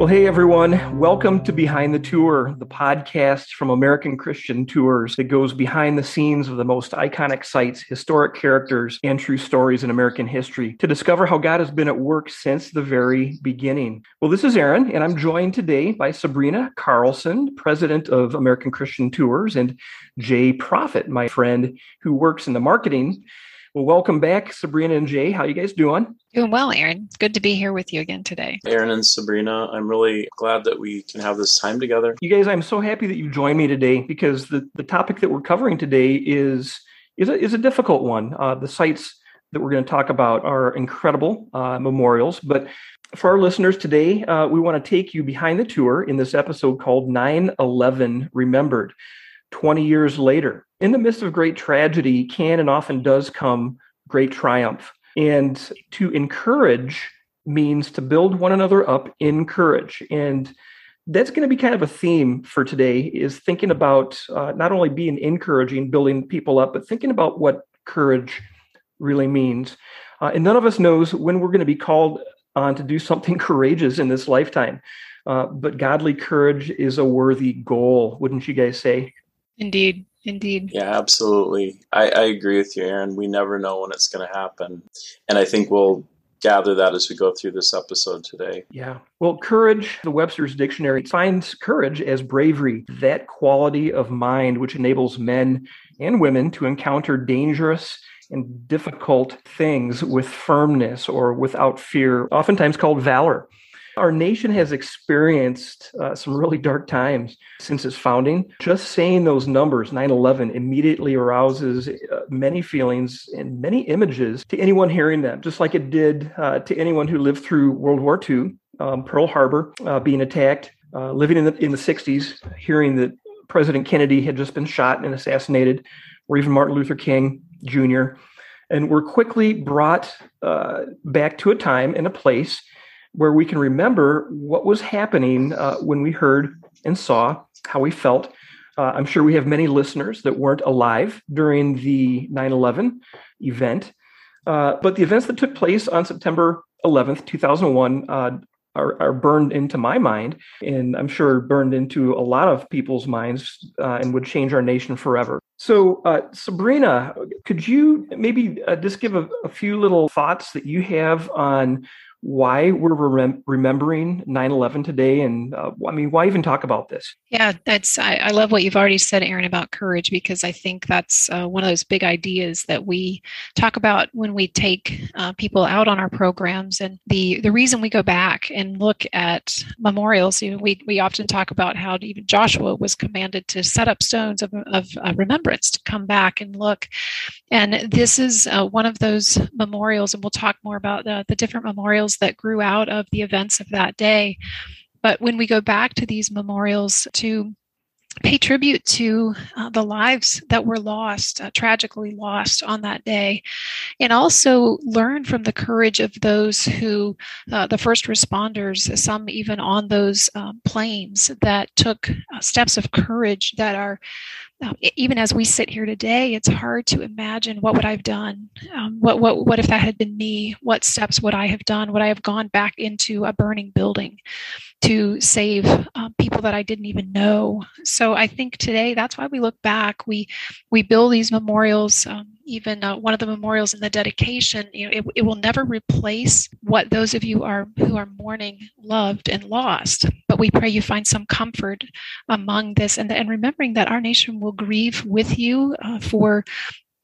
Well, hey everyone, welcome to Behind the Tour, the podcast from American Christian Tours that goes behind the scenes of the most iconic sites, historic characters, and true stories in American history to discover how God has been at work since the very beginning. Well, this is Aaron, and I'm joined today by Sabrina Carlson, president of American Christian Tours, and Jay Profit, my friend who works in the marketing well, welcome back, Sabrina and Jay. How you guys doing? Doing well, Aaron. Good to be here with you again today. Aaron and Sabrina, I'm really glad that we can have this time together. You guys, I'm so happy that you joined me today because the, the topic that we're covering today is is a, is a difficult one. Uh, the sites that we're going to talk about are incredible uh, memorials, but for our listeners today, uh, we want to take you behind the tour in this episode called 9 11 Remembered. 20 years later. In the midst of great tragedy can and often does come great triumph. And to encourage means to build one another up in courage. And that's going to be kind of a theme for today is thinking about uh, not only being encouraging, building people up, but thinking about what courage really means. Uh, and none of us knows when we're going to be called on to do something courageous in this lifetime. Uh, but godly courage is a worthy goal, wouldn't you guys say? Indeed. Indeed. Yeah, absolutely. I, I agree with you, Aaron. We never know when it's going to happen. And I think we'll gather that as we go through this episode today. Yeah. Well, courage, the Webster's Dictionary finds courage as bravery, that quality of mind which enables men and women to encounter dangerous and difficult things with firmness or without fear, oftentimes called valor. Our nation has experienced uh, some really dark times since its founding. Just saying those numbers, 9 11, immediately arouses uh, many feelings and many images to anyone hearing them, just like it did uh, to anyone who lived through World War II, um, Pearl Harbor uh, being attacked, uh, living in the, in the 60s, hearing that President Kennedy had just been shot and assassinated, or even Martin Luther King Jr. And we're quickly brought uh, back to a time and a place where we can remember what was happening uh, when we heard and saw how we felt. Uh, I'm sure we have many listeners that weren't alive during the 9 11 event, uh, but the events that took place on September 11th, 2001, uh, are, are, burned into my mind, and I'm sure burned into a lot of people's minds uh, and would change our nation forever. So, uh, Sabrina, could you maybe just give a, a few little thoughts that you have on why we're rem- remembering 9-11 today and uh, i mean why even talk about this? Yeah that's I, I, love what you've already said aaron about courage because i think that's uh, one of those big ideas that we talk about when we take uh, people out on our programs. And the the reason we go back and look at memorials you know, we, we often talk about how even joshua was commanded to set up stones of, of remembrance to come back and look. And this is uh, one of those memorials and we'll talk more about the, the different memorials memorials that grew out of the events of that day. But when we go back to these memorials to pay tribute to uh, the lives that were lost, uh, tragically lost on that day, and also learn from the courage of those who, uh, the first responders, some even on those um, planes that took uh, steps of courage that are um, even as we sit here today, it's hard to imagine what would I've done. Um, what what what if that had been me? What steps would I have done? Would I have gone back into a burning building to save um, people that I didn't even know? So I think today that's why we look back. We we build these memorials. Um, even uh, one of the memorials in the dedication, you know, it, it will never replace what those of you are who are mourning loved and lost. But we pray you find some comfort among this, and and remembering that our nation will grieve with you uh, for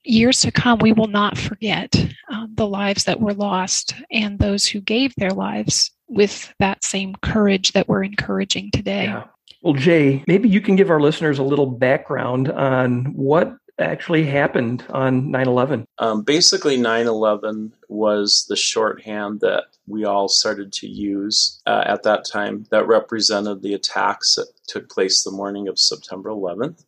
years to come, we will not forget uh, the lives that were lost and those who gave their lives with that same courage that we're encouraging today. Yeah. Well, Jay, maybe you can give our listeners a little background on what actually happened on 9 11? Um, basically, 9 11 was the shorthand that we all started to use uh, at that time that represented the attacks that took place the morning of September 11th.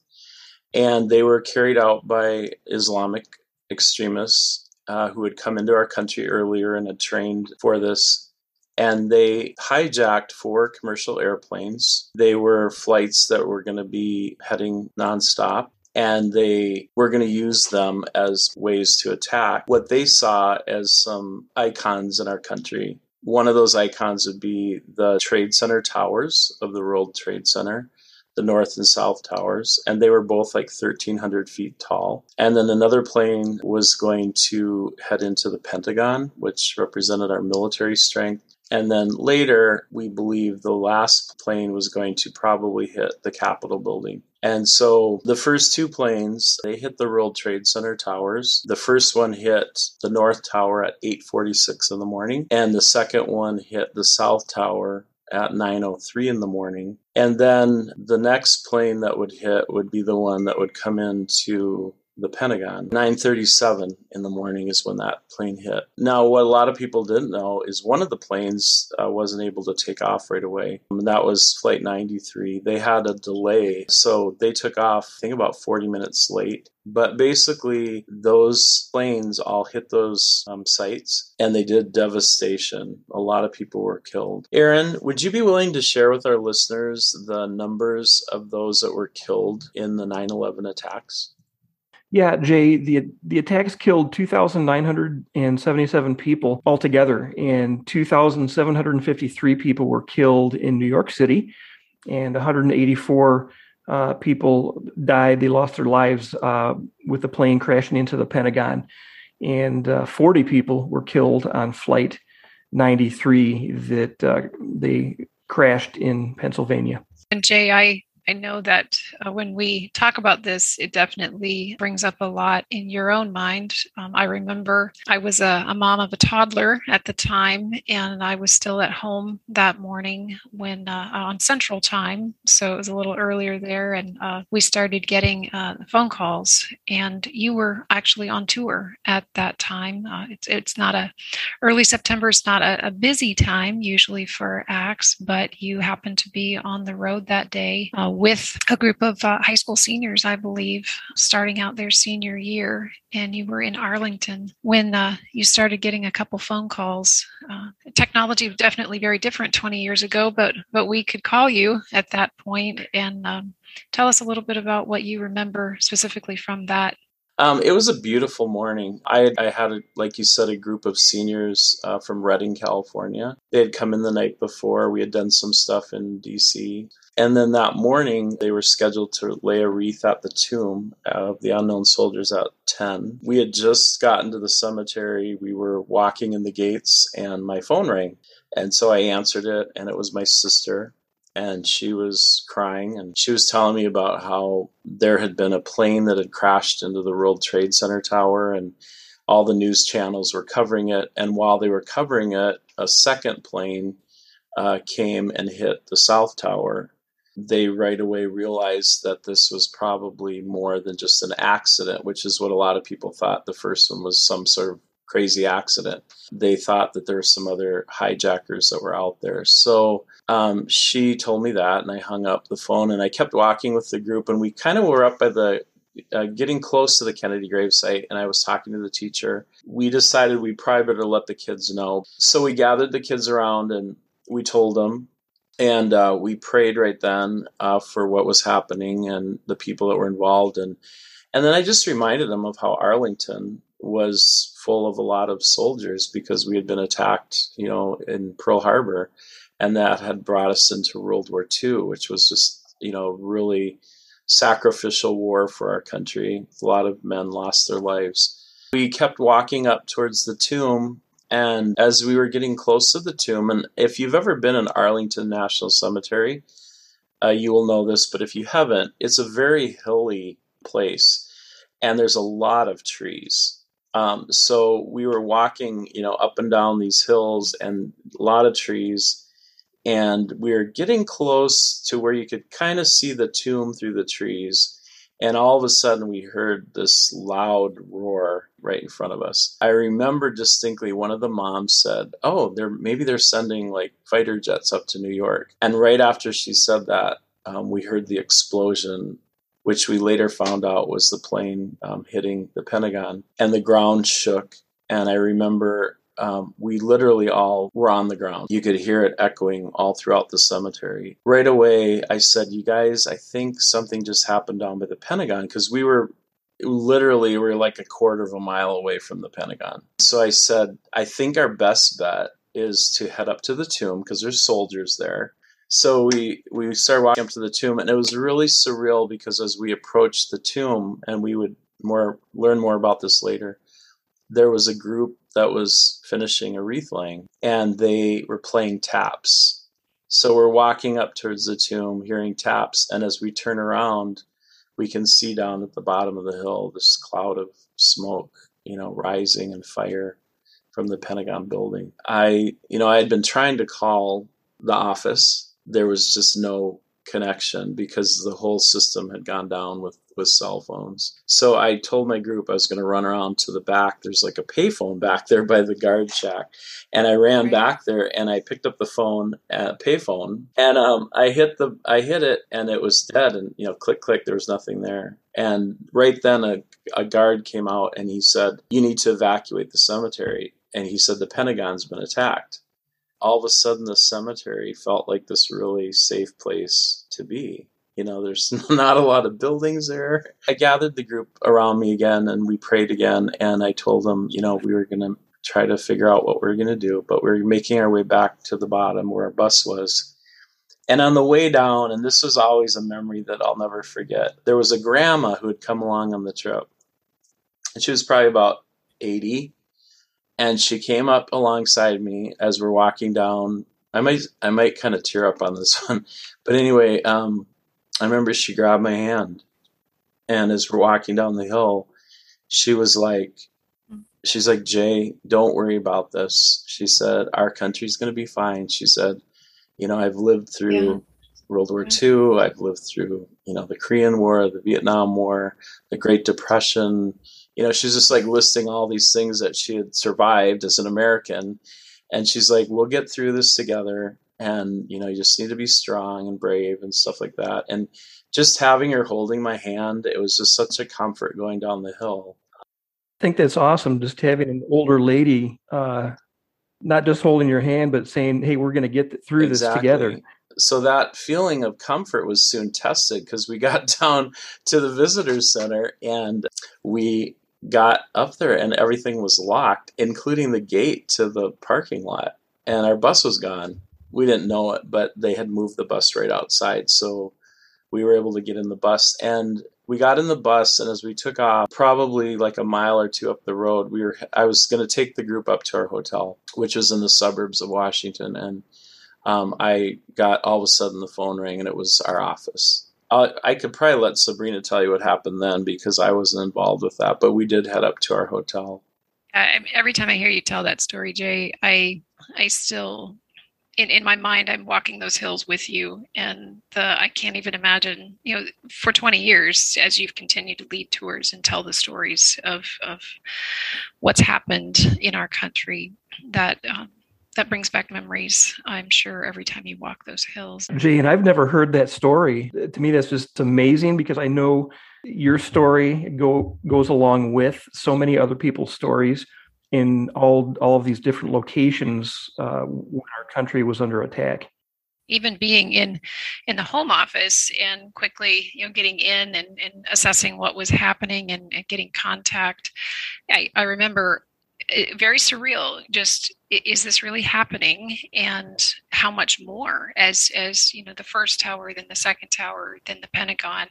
And they were carried out by Islamic extremists uh, who had come into our country earlier and had trained for this. And they hijacked four commercial airplanes. They were flights that were going to be heading nonstop and they were going to use them as ways to attack what they saw as some icons in our country One of those icons would be the Trade Center towers of the World Trade Center the north and south towers, and they were both like 1,300 feet tall. And then another plane was going to head into the Pentagon, which represented our military strength. And then later, we believe the last plane was going to probably hit the Capitol building. And so the first two planes, they hit the World Trade Center towers. The first one hit the North Tower at 8:46 in the morning, and the second one hit the South Tower at 9:03 in the morning. And then the next plane that would hit would be the one that would come into the Pentagon. 9:37 in the morning is when that plane hit. Now, what a lot of people didn't know is one of the planes uh, wasn't able to take off right away. And that was Flight 93. They had a delay, so they took off. I think about 40 minutes late. But basically, those planes all hit those um, sites and they did devastation. A lot of people were killed. Aaron, would you be willing to share with our listeners the numbers of those that were killed in the 9 11 attacks? Yeah, Jay, the the attacks killed 2,977 people altogether, and 2,753 people were killed in New York City, and 184 uh, people died. They lost their lives uh, with the plane crashing into the Pentagon, and uh, 40 people were killed on Flight 93 that uh, they crashed in Pennsylvania. And Jay, I I know that uh, when we talk about this, it definitely brings up a lot in your own mind. Um, I remember I was a, a, mom of a toddler at the time, and I was still at home that morning when uh, on Central Time. So it was a little earlier there, and uh, we started getting uh, phone calls. And you were actually on tour at that time. Uh, it's, it's not a early September, it's not a, a busy time usually for acts, but you happened to be on the road that day uh, with a group of uh, high school seniors, I believe, starting out their senior year. And you were in Arlington when uh, you started getting a couple phone calls. Uh, technology was definitely very different 20 years ago, but but we could call you at that point and um, tell us a little bit about what you remember specifically from that um, it was a beautiful morning. I, I had, a, like you said, a group of seniors uh, from Redding, California. They had come in the night before. We had done some stuff in DC. And then that morning, they were scheduled to lay a wreath at the tomb of the unknown soldiers at 10. We had just gotten to the cemetery. We were walking in the gates, and my phone rang. And so I answered it, and it was my sister. And she was crying, and she was telling me about how there had been a plane that had crashed into the World Trade Center tower, and all the news channels were covering it. And while they were covering it, a second plane uh, came and hit the South Tower they right away realized that this was probably more than just an accident, which is what a lot of people thought. The first one was some sort of crazy accident. They thought that there were some other hijackers that were out there. So um, she told me that, and I hung up the phone and I kept walking with the group, and we kind of were up by the uh, getting close to the Kennedy gravesite, and I was talking to the teacher. We decided we probably better let the kids know. So we gathered the kids around and we told them and uh, we prayed right then uh, for what was happening and the people that were involved and and then I just reminded them of how Arlington was full of a lot of soldiers because we had been attacked, you know, in Pearl Harbor, and that had brought us into World War II, which was just you know really sacrificial war for our country. A lot of men lost their lives. We kept walking up towards the tomb and as we were getting close to the tomb, and if you've ever been in Arlington National Cemetery, uh, you will know this, but if you haven't, it's a very hilly place and there's a lot of trees. Um, so we were walking, you know, up and down these hills and a lot of trees. And we were getting close to where you could kind of see the tomb through the trees and all of a sudden, we heard this loud roar right in front of us. I remember distinctly one of the moms said, "Oh, they're maybe they're sending like fighter jets up to New York." And right after she said that, um, we heard the explosion, which we later found out was the plane um, hitting the Pentagon, and the ground shook. And I remember um, we literally all were on the ground. You could hear it echoing all throughout the cemetery. Right away, I said, You guys, I think something just happened down by the Pentagon because we were literally we were like a quarter of a mile away from the Pentagon. So I said, I think our best bet is to head up to the tomb because there's soldiers there. So we we started walking up to the tomb, and it was really surreal because as we approached the tomb, and we would more learn more about this later, there was a group that was finishing a wreath laying, and they were playing taps. So we're walking up towards the tomb, hearing taps, and as we turn around, we can see down at the bottom of the hill this cloud of smoke, you know, rising and fire from the Pentagon building. I, you know, I had been trying to call the office. There was just no connection because the whole system had gone down with with cell phones. So I told my group I was going to run around to the back. There's like a payphone back there by the guard shack, and I ran back there and I picked up the phone, uh, payphone, and um, I hit the I hit it and it was dead. And you know, click click, there was nothing there. And right then, a, a guard came out and he said, "You need to evacuate the cemetery." And he said the Pentagon's been attacked all of a sudden the cemetery felt like this really safe place to be. You know, there's not a lot of buildings there. I gathered the group around me again and we prayed again. And I told them, you know, we were going to try to figure out what we are going to do, but we are making our way back to the bottom where our bus was. And on the way down, and this was always a memory that I'll never forget, there was a grandma who had come along on the trip. And she was probably about 80 and she came up alongside me as we're walking down. I might I might kind of tear up on this one, but anyway, um, I remember she grabbed my hand, and as we're walking down the hill, she was like, she's like Jay, don't worry about this. She said our country's going to be fine. She said, you know, I've lived through. Yeah. World War II. I've lived through, you know, the Korean War, the Vietnam War, the Great Depression, you know, she's just like listing all these things that she had survived as an American. And she's like, we'll get through this together. And, you know, you just need to be strong and brave and stuff like that. And just having her holding my hand, it was just such a comfort going down the hill. I think that's awesome. Just having an older lady, uh, not just holding your hand, but saying, "Hey, we're going to get through exactly. this together." So that feeling of comfort was soon tested because we got down to the visitors center and we got up there and everything was locked, including the gate to the parking lot. And our bus was gone. We didn't know it, but they had moved the bus right outside. So we were able to get in the bus. And we got in the bus, and as we took off, probably like a mile or two up the road, we were. I was going to take the group up to our hotel, which was in the suburbs of Washington, and um, I got all of a sudden the phone rang, and it was our office uh, I could probably let Sabrina tell you what happened then because I wasn't involved with that, but we did head up to our hotel. Uh, every time I hear you tell that story, Jay, I I still in, in my mind I'm walking those hills with you and the I can't even imagine, you know, for 20 years as you've continued to lead tours and tell the stories of of what's happened in our country that um, that brings back memories, I'm sure, every time you walk those hills. Jay, and I've never heard that story. To me, that's just amazing because I know your story go goes along with so many other people's stories in all all of these different locations uh, when our country was under attack even being in in the home office and quickly you know getting in and, and assessing what was happening and, and getting contact I, I remember very surreal just is this really happening? And how much more as as you know the first tower then the second tower then the pentagon.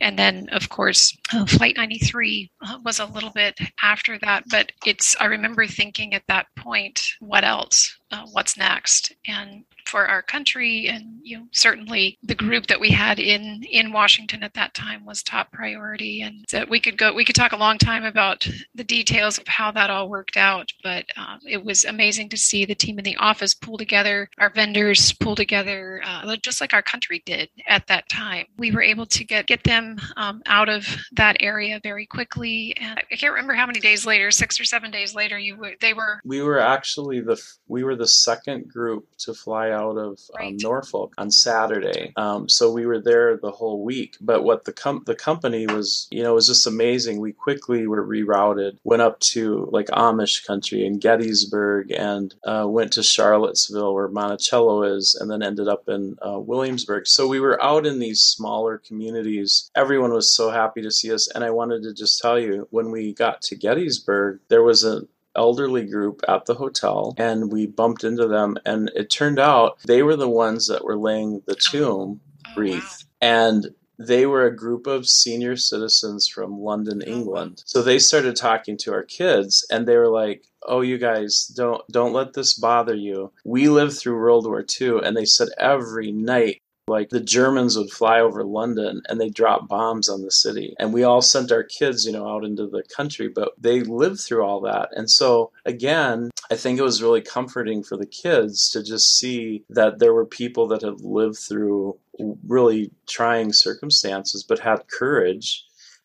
And then of course uh, flight 93 uh, was a little bit after that but it's i remember thinking at that point what else uh, what's next? And for our country. And you know certainly the group that we had in in Washington at that time was top priority. And that we could go we could talk a long time about the details of how that all worked out but uh, it was amazing to see the team in the office pull together our vendors pull together uh, just like our country did at that time. We were able to get get them um, out of that area very quickly. And I can't remember how many days later six or seven days later you were they were we were actually the we were the second group to fly out of um, right. um, Norfolk on Saturday. Um, so we were there the whole week. But what the com- the company was, you know, was just amazing. We quickly were rerouted, went up to like Amish country in Gettysburg, and uh, went to Charlottesville where Monticello is, and then ended up in uh, Williamsburg. So we were out in these smaller communities. Everyone was so happy to see us, and I wanted to just tell you when we got to Gettysburg, there was a elderly group at the hotel and we bumped into them and it turned out they were the ones that were laying the tomb oh, wreath and they were a group of senior citizens from London, oh, England. So they started talking to our kids and they were like, "Oh, you guys, don't don't let this bother you. We lived through World War II." And they said every night like the Germans would fly over London and they drop bombs on the city. And we all sent our kids, you know, out into the country, but they lived through all that. And so again, I think it was really comforting for the kids to just see that there were people that had lived through really trying circumstances but had courage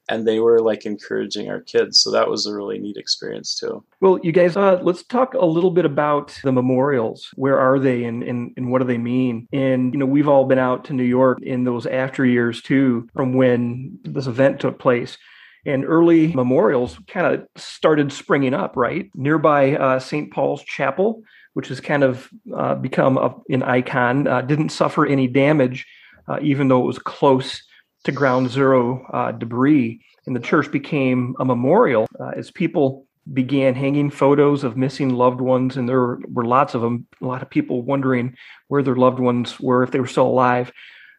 and they were like encouraging our kids. So that was a really neat experience too. Well, you guys, uh, let's talk a little bit about the memorials. Where are they and, and, and what do they mean? And, you know, we've all been out to New York in those after years too, from when this event took place. And early memorials kind of started springing up, right? Nearby uh, St. Paul's Chapel, which has kind of uh, become a, an icon, uh, didn't suffer any damage, uh, even though it was close to ground zero uh, debris. And the church became a memorial uh, as people began hanging photos of missing loved ones. And there were lots of them, a lot of people wondering where their loved ones were, if they were still alive,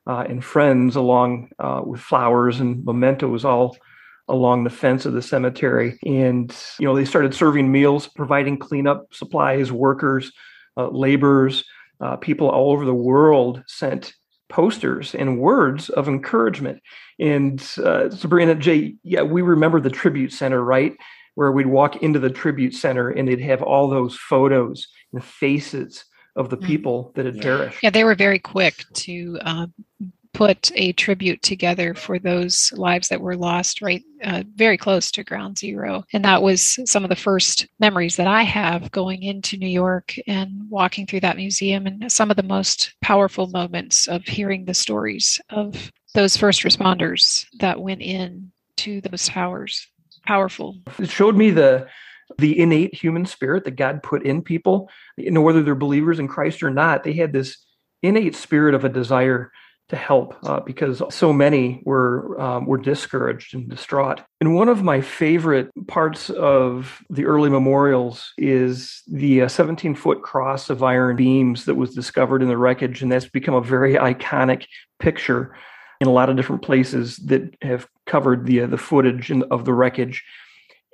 uh, and friends along uh, with flowers and mementos all along the fence of the cemetery. And, you know, they started serving meals, providing cleanup supplies, workers, uh, laborers, uh, people all over the world sent posters and words of encouragement. And uh, Sabrina, Jay, yeah, we remember the tribute center, right? Where we'd walk into the tribute center and they'd have all those photos and faces of the mm. people that had yeah. perished. Yeah, they were very quick to uh, put a tribute together for those lives that were lost right uh, very close to ground zero. And that was some of the first memories that i have going into new york and walking through that museum and some of the most powerful moments of hearing the stories of those first responders that went in to those towers. Powerful. It showed me the the innate human spirit that god put in people. You know whether they're believers in christ or not they had this innate spirit of a desire to help uh, because so many were um, were discouraged and distraught. And one of my favorite parts of the early memorials is the 17 uh, foot cross of iron beams that was discovered in the wreckage, and that's become a very iconic picture in a lot of different places that have covered the uh, the footage in, of the wreckage.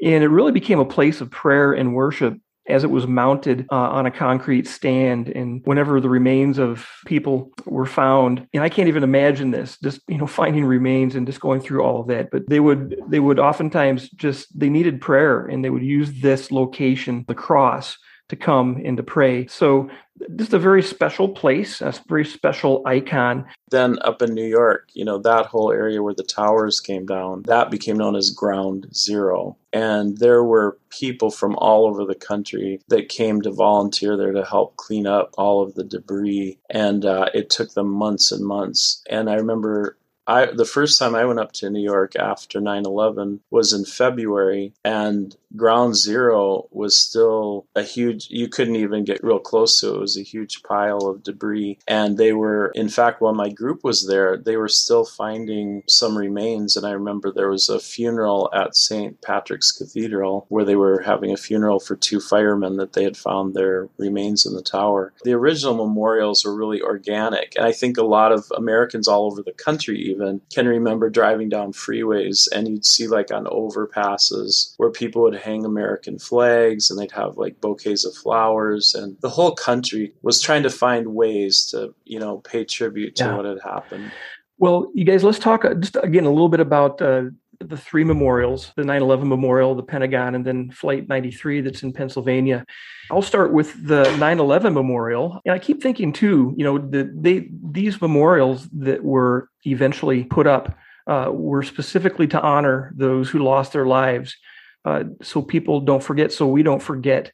And it really became a place of prayer and worship as it was mounted uh, on a concrete stand and whenever the remains of people were found. And i can't even imagine this just you know finding remains and just going through all of that. But they would they would oftentimes just they needed prayer and they would use this location the cross to come and to pray. So this is a very special place, a very special icon. Then up in New York, you know, that whole area where the towers came down, that became known as Ground Zero. And there were people from all over the country that came to volunteer there to help clean up all of the debris. And uh, it took them months and months. And I remember I the first time I went up to New York after 9/11 was in February and ground zero was still a huge you couldn't even get real close to it. It was a huge pile of debris and they were in fact while my group was there they were still finding some remains and I remember there was a funeral at St. Patrick's Cathedral where they were having a funeral for two firemen that they had found their remains in the tower. The original memorials were really organic and I think a lot of Americans all over the country even can remember driving down freeways and you'd see like on overpasses where people would hang American flags and they'd have like bouquets of flowers and the whole country was trying to find ways to, you know, pay tribute to yeah. what had happened. Well, you guys, let's talk uh, just again a little bit about uh, the three memorials the 9 11 memorial, the Pentagon, and then Flight 93 that's in Pennsylvania. I'll start with the 9 11 memorial. And I keep thinking, too, you know, that they, these memorials that were eventually put up uh, were specifically to honor those who lost their lives uh, so people don't forget, so we don't forget.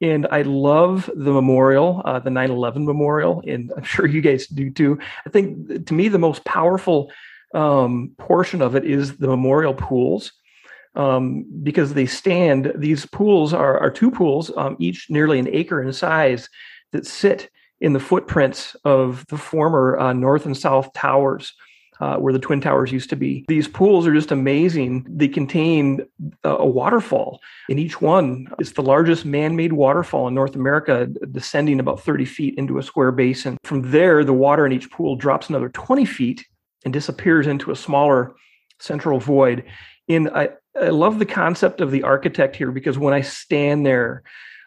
And I love the memorial, uh, the 9 11 memorial, and I'm sure you guys do too. I think to me, the most powerful um, portion of it is the memorial pools. Um, because they stand, these pools are, are two pools, um, each nearly an acre in size, that sit in the footprints of the former uh, North and South Towers uh, where the Twin Towers used to be. These pools are just amazing. They contain a, a waterfall in each one. It's the largest man made waterfall in North America, descending about 30 feet into a square basin. From there, the water in each pool drops another 20 feet and disappears into a smaller central void. In I, I love the concept of the architect here because when I stand there,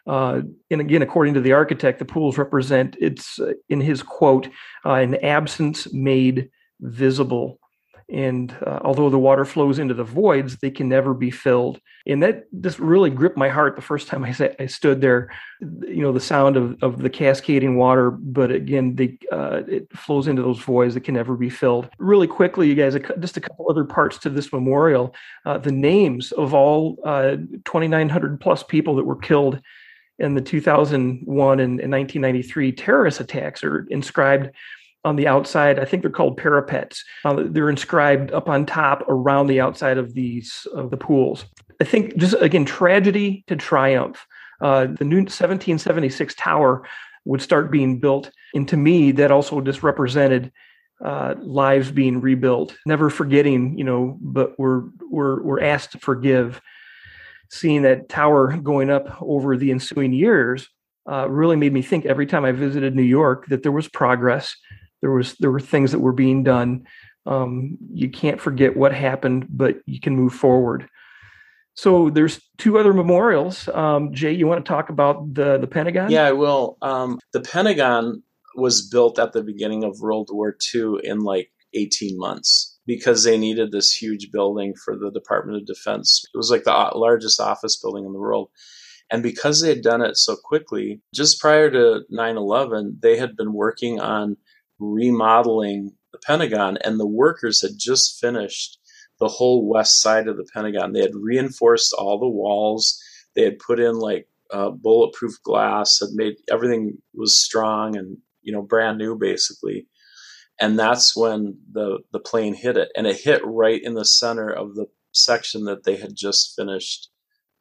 uh, and again, according to the architect, the pools represent it's uh, in his quote uh, an absence made visible. And uh, although the water flows into the voids, they can never be filled. And that just really gripped my heart the first time I, sat, I stood there. You know, the sound of, of the cascading water, but again, the, uh, it flows into those voids that can never be filled. Really quickly, you guys, just a couple other parts to this memorial. Uh, the names of all 2,900 plus people that were killed in the 2001 and, and 1993 terrorist attacks are inscribed on the outside. I think they're called parapets. Uh, they're inscribed up on top around the outside of these of the pools. I think just again tragedy to triumph. Uh, the new 1776 tower would start being built, and to me, that also just represented uh, lives being rebuilt. Never forgetting, you know, but we're we're we're asked to forgive seeing that tower going up over the ensuing years uh, really made me think every time I visited New York that there was progress. There was there were things that were being done. Um, you can't forget what happened, but you can move forward. So there's two other memorials. Um, Jay, you want to talk about the the Pentagon? Yeah, I will. Um, the Pentagon was built at the beginning of World War II in like 18 months because they needed this huge building for the Department of Defense. It was like the largest office building in the world. And because they had done it so quickly, just prior to 9 11, they had been working on remodeling the Pentagon, and the workers had just finished the whole west side of the Pentagon. They had reinforced all the walls, they had put in like uh, bulletproof glass, had made everything was strong and you know brand new basically. And that's when the the plane hit it and it hit right in the center of the section that they had just finished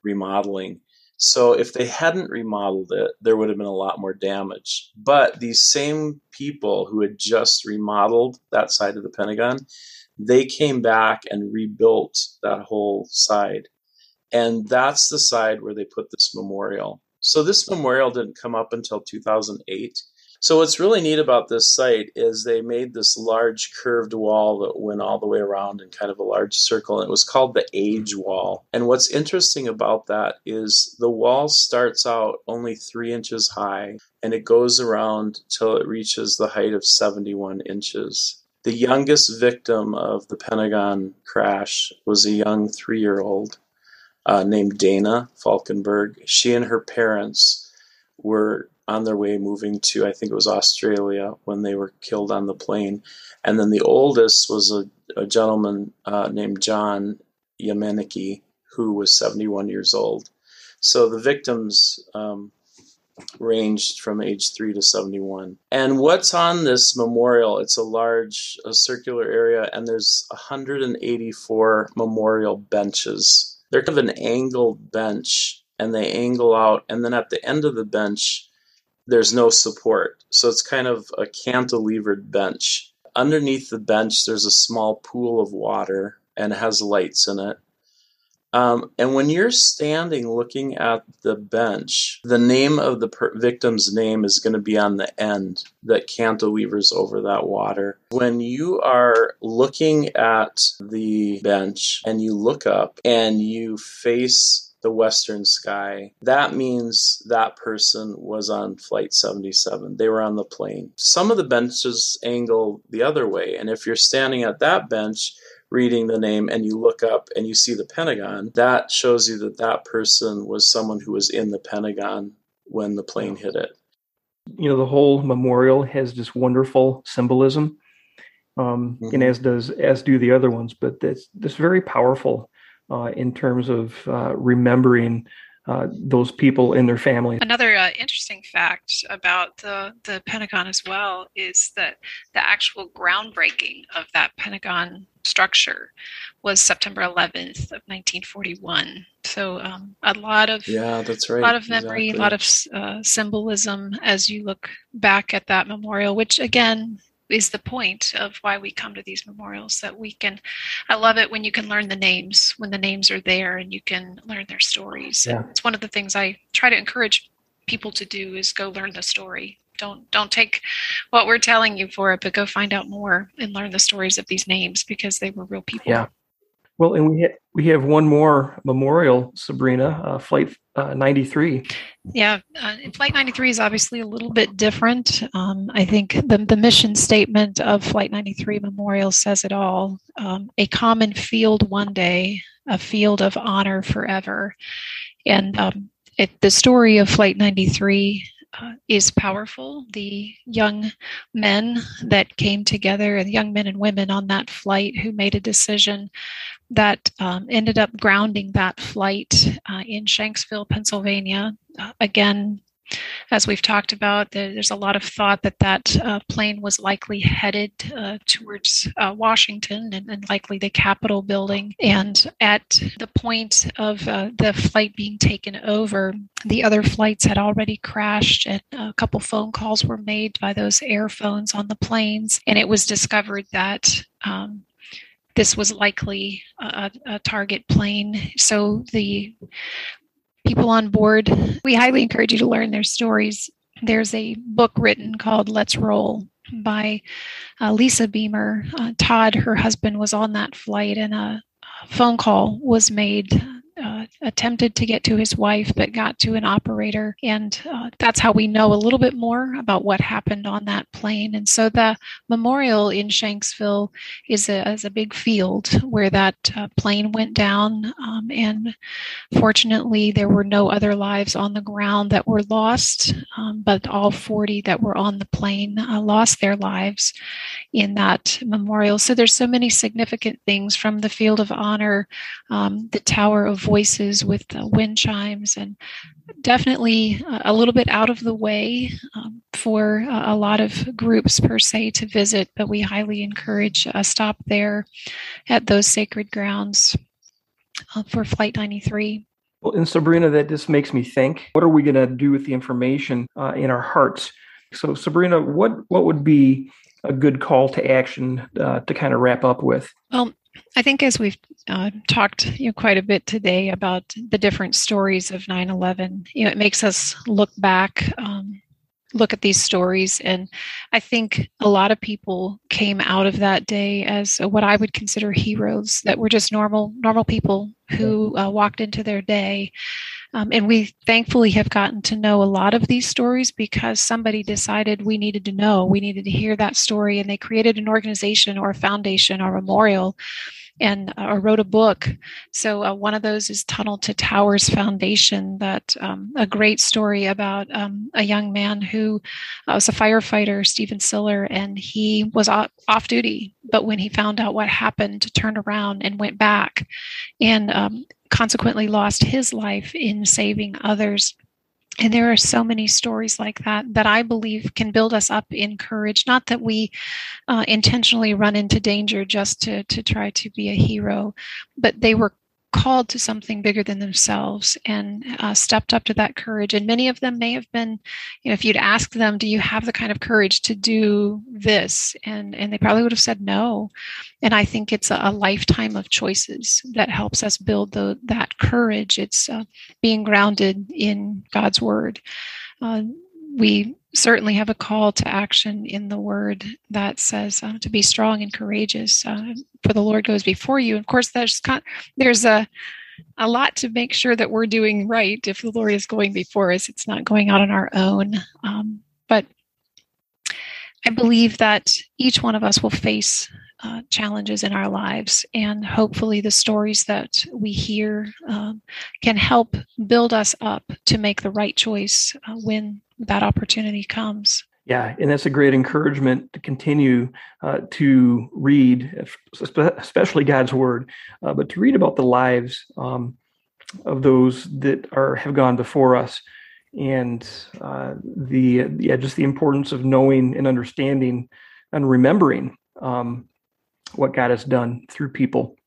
remodeling so if they hadn't remodeled it there would have been a lot more damage. But these same people who had just remodeled that side of the pentagon they came back and rebuilt that whole side. And that's the side where they put this memorial. So this memorial didn't come up until 2008 so what's really neat about this site is they made this large curved wall that went all the way around in kind of a large circle, and it was called the Age Wall. And what's interesting about that is the wall starts out only three inches high, and it goes around till it reaches the height of 71 inches. The youngest victim of the Pentagon crash was a young three year old uh, named Dana Falkenberg. She and her parents were on their way moving to, I think it was Australia, when they were killed on the plane. And then the oldest was a, a gentleman uh, named John Yamnicky, who was 71 years old. So the victims um, ranged from age 3 to 71. And what's on this memorial? It's a large a circular area, and there's 184 memorial benches. They're kind of an angled bench, and they angle out, and then at the end of the bench, there's no support. So it's kind of a cantilevered bench. Underneath the bench, there's a small pool of water and it has lights in it. Um, and when you're standing looking at the bench, the name of the per- victim's name is going to be on the end that cantilevers over that water. When you are looking at the bench and you look up and you face the western sky, that means that person was on flight 77. They were on the plane. Some of the benches angle the other way, and if you're standing at that bench, reading the name and you look up and you see the Pentagon, that shows you that that person was someone who was in the Pentagon when the plane hit it. You know, the whole memorial has this wonderful symbolism, um, mm-hmm. and as does as do the other ones. But that's this very powerful uh, in terms of uh, remembering uh, those people in their families. Another uh, interesting fact about the, the Pentagon as well is that the actual groundbreaking of that Pentagon structure was September 11th of 1941. So um, a lot of yeah, that's right. A lot of memory, exactly. a lot of uh, symbolism as you look back at that memorial, which again is the point of why we come to these memorials that we can i love it when you can learn the names when the names are there and you can learn their stories. Yeah. it's one of the things i try to encourage people to do is go learn the story. Don't don't take what we're telling you for it but go find out more and learn the stories of these names because they were real people. Yeah well, and we ha- we have one more memorial, Sabrina, uh, Flight uh, 93. Yeah, uh, Flight 93 is obviously a little bit different. Um, I think the, the mission statement of Flight 93 Memorial says it all. Um, a common field one day, a field of honor forever. And um, it, the story of Flight 93 uh, is powerful. The young men that came together, the young men and women on that flight who made a decision that um, ended up grounding that flight uh, in Shanksville, Pennsylvania. Uh, again, as we've talked about, there's a lot of thought that that uh, plane was likely headed uh, towards uh, Washington and, and, likely the Capitol building. And at the point of uh, the flight being taken over, the other flights had already crashed, and a couple phone calls were made by those air phones on the planes. And it was discovered that um, this was likely a, a, target plane. So the people on board, we highly encourage you to learn their stories. There's a book written called Let's Roll by uh, Lisa Beamer. Uh, Todd, her husband, was on that flight, and a phone call was made uh, attempted to get to his wife, but got to an operator. And uh, that's how we know a little bit more about what happened on that plane. And so the memorial in Shanksville is a, is a big field where that uh, plane went down. Um, and fortunately, there were no other lives on the ground that were lost, um, but all 40 that were on the plane uh, lost their lives in that memorial. So there's so many significant things from the field of honor, um, the Tower of Voices with the wind chimes, and definitely a little bit out of the way um, for a lot of groups per se to visit, but we highly encourage a stop there at those sacred grounds uh, for Flight 93. Well, and Sabrina, that just makes me think what are we going to do with the information uh, in our hearts? So, Sabrina, what, what would be a good call to action uh, to kind of wrap up with? Well, I think as we've uh, talked you know, quite a bit today about the different stories of 9/11, you know, it makes us look back, um, look at these stories, and I think a lot of people came out of that day as what I would consider heroes that were just normal, normal people who uh, walked into their day um, and we thankfully have gotten to know a lot of these stories because somebody decided we needed to know, we needed to hear that story, and they created an organization or a foundation or a memorial and uh, or wrote a book. So uh, one of those is Tunnel to Towers Foundation. That um, a great story about um, a young man who uh, was a firefighter, Stephen Siller, and he was off, off, duty, but when he found out what happened, turned around and went back, and um, consequently lost his life in saving others. And there are so many stories like that that I believe can build us up in courage. Not that we uh, intentionally run into danger just to, to try to be a hero, but they were called to something bigger than themselves and uh, stepped up to that courage. And many of them may have been, you know, if you'd asked them, "Do you have the kind of courage to do this?" and and they probably would have said no. And I think it's a, a lifetime of choices that helps us build the that courage. It's uh, being grounded in God's word. Uh, we certainly have a call to action in the word that says uh, to be strong and courageous uh, for the lord goes before you of course there's there's a a lot to make sure that we're doing right if the lord is going before us it's not going out on our own um, but i believe that each one of us will face uh, challenges in our lives. And hopefully, the stories that we hear um, can help build us up to make the right choice uh, when that opportunity comes. Yeah, and that's a great encouragement to continue uh, to read, especially God's Word, uh, but to read about the lives um, of those that are have gone before us, and uh, the yeah, just the importance of knowing and understanding and remembering um, what God has done through people.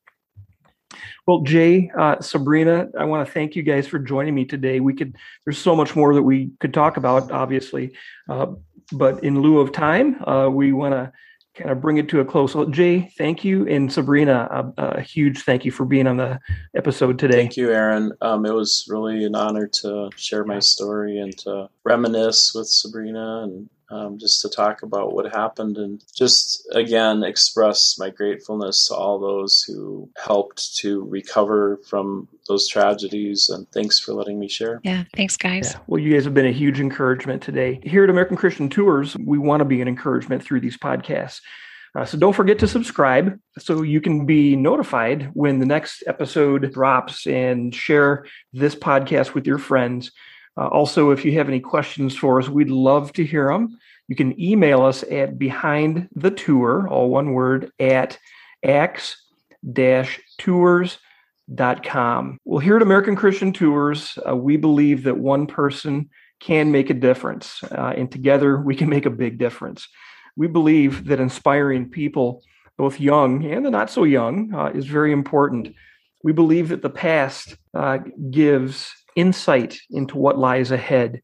Well, Jay, uh, Sabrina, I want to thank you guys for joining me today. We could, there's so much more that we could talk about, obviously, uh, but in lieu of time, uh, we want to kind of bring it to a close. Well, Jay, thank you, and Sabrina, a, a, huge thank you for being on the episode today. Thank you, Aaron. Um, it was really an honor to share my story and to reminisce with Sabrina and um, just to talk about what happened and just again express my gratefulness to all those who helped to recover from those tragedies. And thanks for letting me share. Yeah, thanks, guys. Yeah. Well, you guys have been a huge encouragement today. Here at American Christian Tours, we want to be an encouragement through these podcasts. Uh, so don't forget to subscribe so you can be notified when the next episode drops and share this podcast with your friends. Uh, also, if you have any questions for us, we'd love to hear them. You can email us at behind the tour, all one word, at ax tours.com. Well, here at American Christian Tours, uh, we believe that one person can make a difference, uh, and together we can make a big difference. We believe that inspiring people, both young and the not so young, uh, is very important. We believe that the past uh, gives insight into what lies ahead.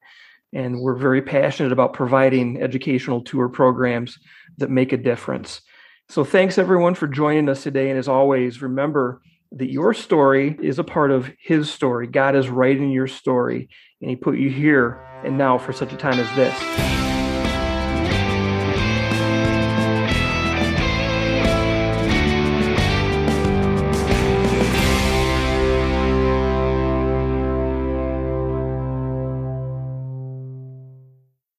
And we're very passionate about providing educational tour programs that make a difference. So thanks everyone for joining us today. And as always, remember that your story is a part of his story. God is writing your story, and he put you here and now for such a time as this.